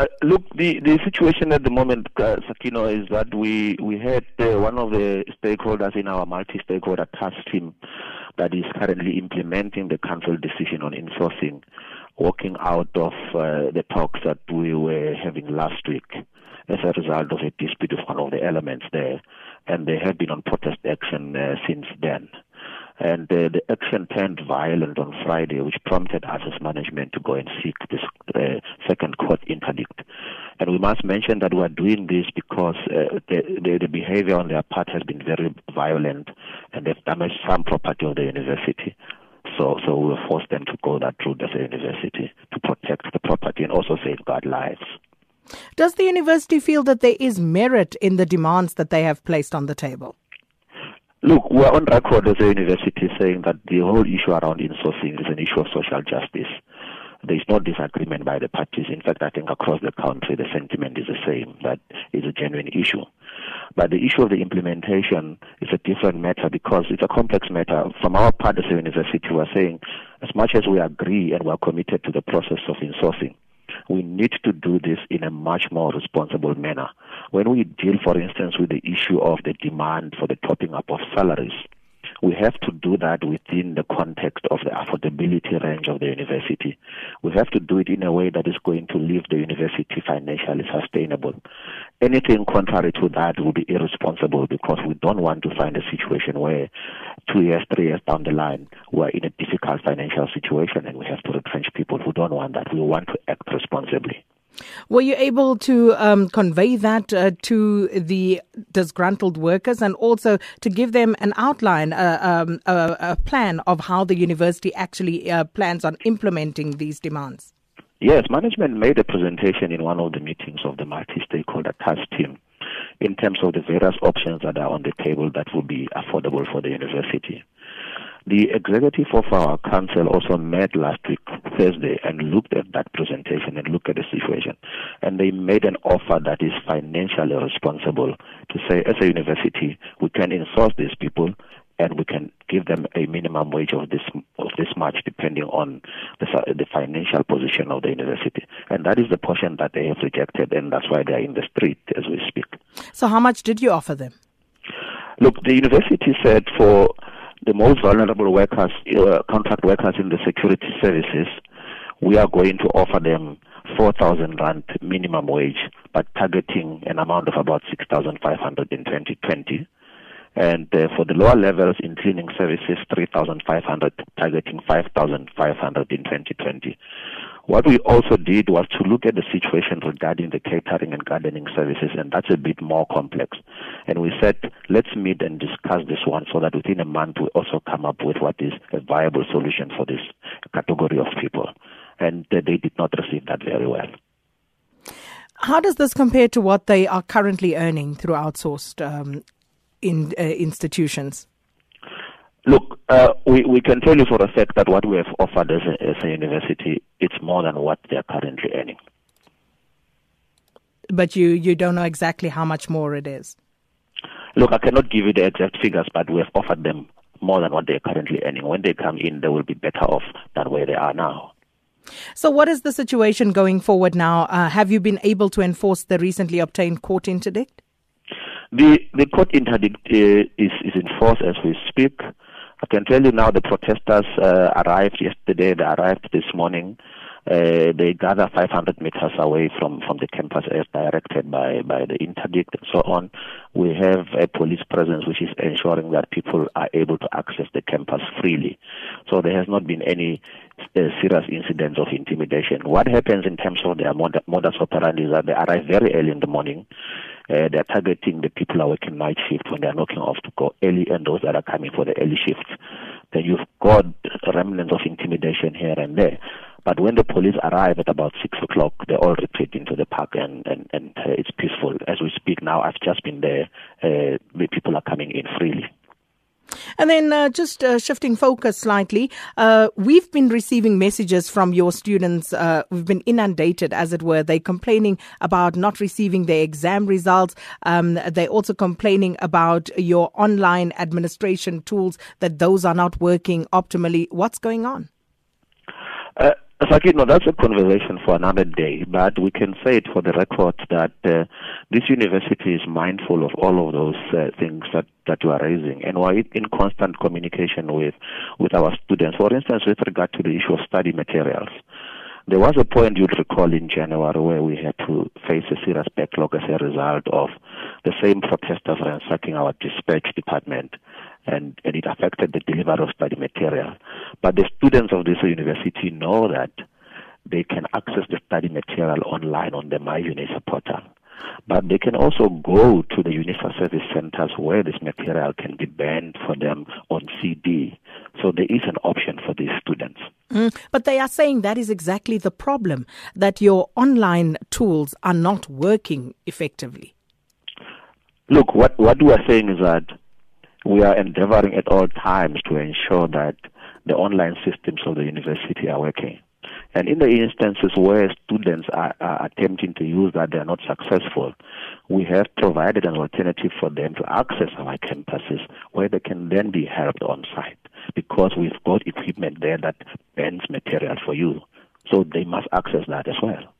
Uh, look, the, the situation at the moment, uh, Sakino, is that we we had uh, one of the stakeholders in our multi-stakeholder task team that is currently implementing the council decision on insourcing, walking out of uh, the talks that we were having last week as a result of a dispute of one of the elements there, and they have been on protest action uh, since then. And uh, the action turned violent on Friday, which prompted us as management to go and seek this uh, second court interdict. And we must mention that we are doing this because uh, the, the, the behavior on their part has been very violent and they've damaged some property of the university. So, so we forced them to go that route as a university to protect the property and also safeguard lives. Does the university feel that there is merit in the demands that they have placed on the table? Look, we're on record as a university saying that the whole issue around insourcing is an issue of social justice. There is no disagreement by the parties. In fact, I think across the country the sentiment is the same, that it's a genuine issue. But the issue of the implementation is a different matter because it's a complex matter. From our part a university, we're saying as much as we agree and we're committed to the process of insourcing, we need to do this in a much more responsible manner. When we deal, for instance, with the issue of the demand for the topping up of salaries, we have to do that within the context of the affordability range of the university. We have to do it in a way that is going to leave the university financially sustainable. Anything contrary to that would be irresponsible because we don't want to find a situation where two years, three years down the line, we're in a difficult financial situation and we have to retrench people who don't want that. We want to act responsibly. Were you able to um, convey that uh, to the disgruntled workers and also to give them an outline, uh, um, a, a, plan of how the university actually uh, plans on implementing these demands? Yes, management made a presentation in one of the meetings of the multi stakeholder task team in terms of the various options that are on the table that will be affordable for the university. The executive of our council also met last week, Thursday, and looked at that presentation and looked at the situation. And they made an offer that is financially responsible to say, as a university, we can insource these people and we can give them a minimum wage of this of this much, depending on the, the financial position of the university. And that is the portion that they have rejected, and that's why they are in the street as we speak. So, how much did you offer them? Look, the university said for the most vulnerable workers, uh, contract workers in the security services, we are going to offer them 4,000 rand minimum wage, but targeting an amount of about 6,500 in 2020. And uh, for the lower levels in cleaning services, 3,500, targeting 5,500 in 2020. What we also did was to look at the situation regarding the catering and gardening services, and that's a bit more complex. And we said, let's meet and discuss this one so that within a month we also come up with what is a viable solution for this category of people. And they did not receive that very well. How does this compare to what they are currently earning through outsourced um, in, uh, institutions? Look, uh, we, we can tell you for a fact that what we have offered as a, as a university, it's more than what they are currently earning. But you, you don't know exactly how much more it is? Look, I cannot give you the exact figures, but we have offered them more than what they are currently earning. When they come in, they will be better off than where they are now. So, what is the situation going forward now? Uh, have you been able to enforce the recently obtained court interdict? The the court interdict uh, is is in force as we speak. I can tell you now the protesters uh, arrived yesterday, they arrived this morning. Uh, they gather 500 meters away from, from the campus as directed by, by the interdict and so on. We have a police presence which is ensuring that people are able to access the campus freely. So there has not been any uh, serious incidents of intimidation. What happens in terms of their mod- modus operandi is that they arrive very early in the morning uh, they're targeting the people who are working night shift when they're knocking off to go early and those that are coming for the early shifts. Then you've got remnants of intimidation here and there. But when the police arrive at about six o'clock, they all retreat into the park and, and, and uh, it's peaceful. As we speak now, I've just been there. Uh, the people are coming in freely. And then uh, just uh, shifting focus slightly, uh, we've been receiving messages from your students. Uh, we've been inundated, as it were. They're complaining about not receiving their exam results. Um, they're also complaining about your online administration tools, that those are not working optimally. What's going on? Sakit, no, that's a conversation for another day, but we can say it for the record that uh, this university is mindful of all of those uh, things that, that you are raising, and we're in constant communication with, with our students. For instance, with regard to the issue of study materials, there was a point you'd recall in January where we had to face a serious backlog as a result of the same protesters ransacking our dispatch department and, and it affected the delivery of study material. But the students of this university know that they can access the study material online on the MyUNISA portal. But they can also go to the UNISA service centers where this material can be banned for them on CD. So there is an option for these students. Mm, but they are saying that is exactly the problem, that your online tools are not working effectively. Look, what, what we are saying is that we are endeavoring at all times to ensure that the online systems of the university are working. And in the instances where students are, are, attempting to use that, they are not successful, we have provided an alternative for them to access our campuses where they can then be helped on site because we've got equipment there that bans material for you. So they must access that as well.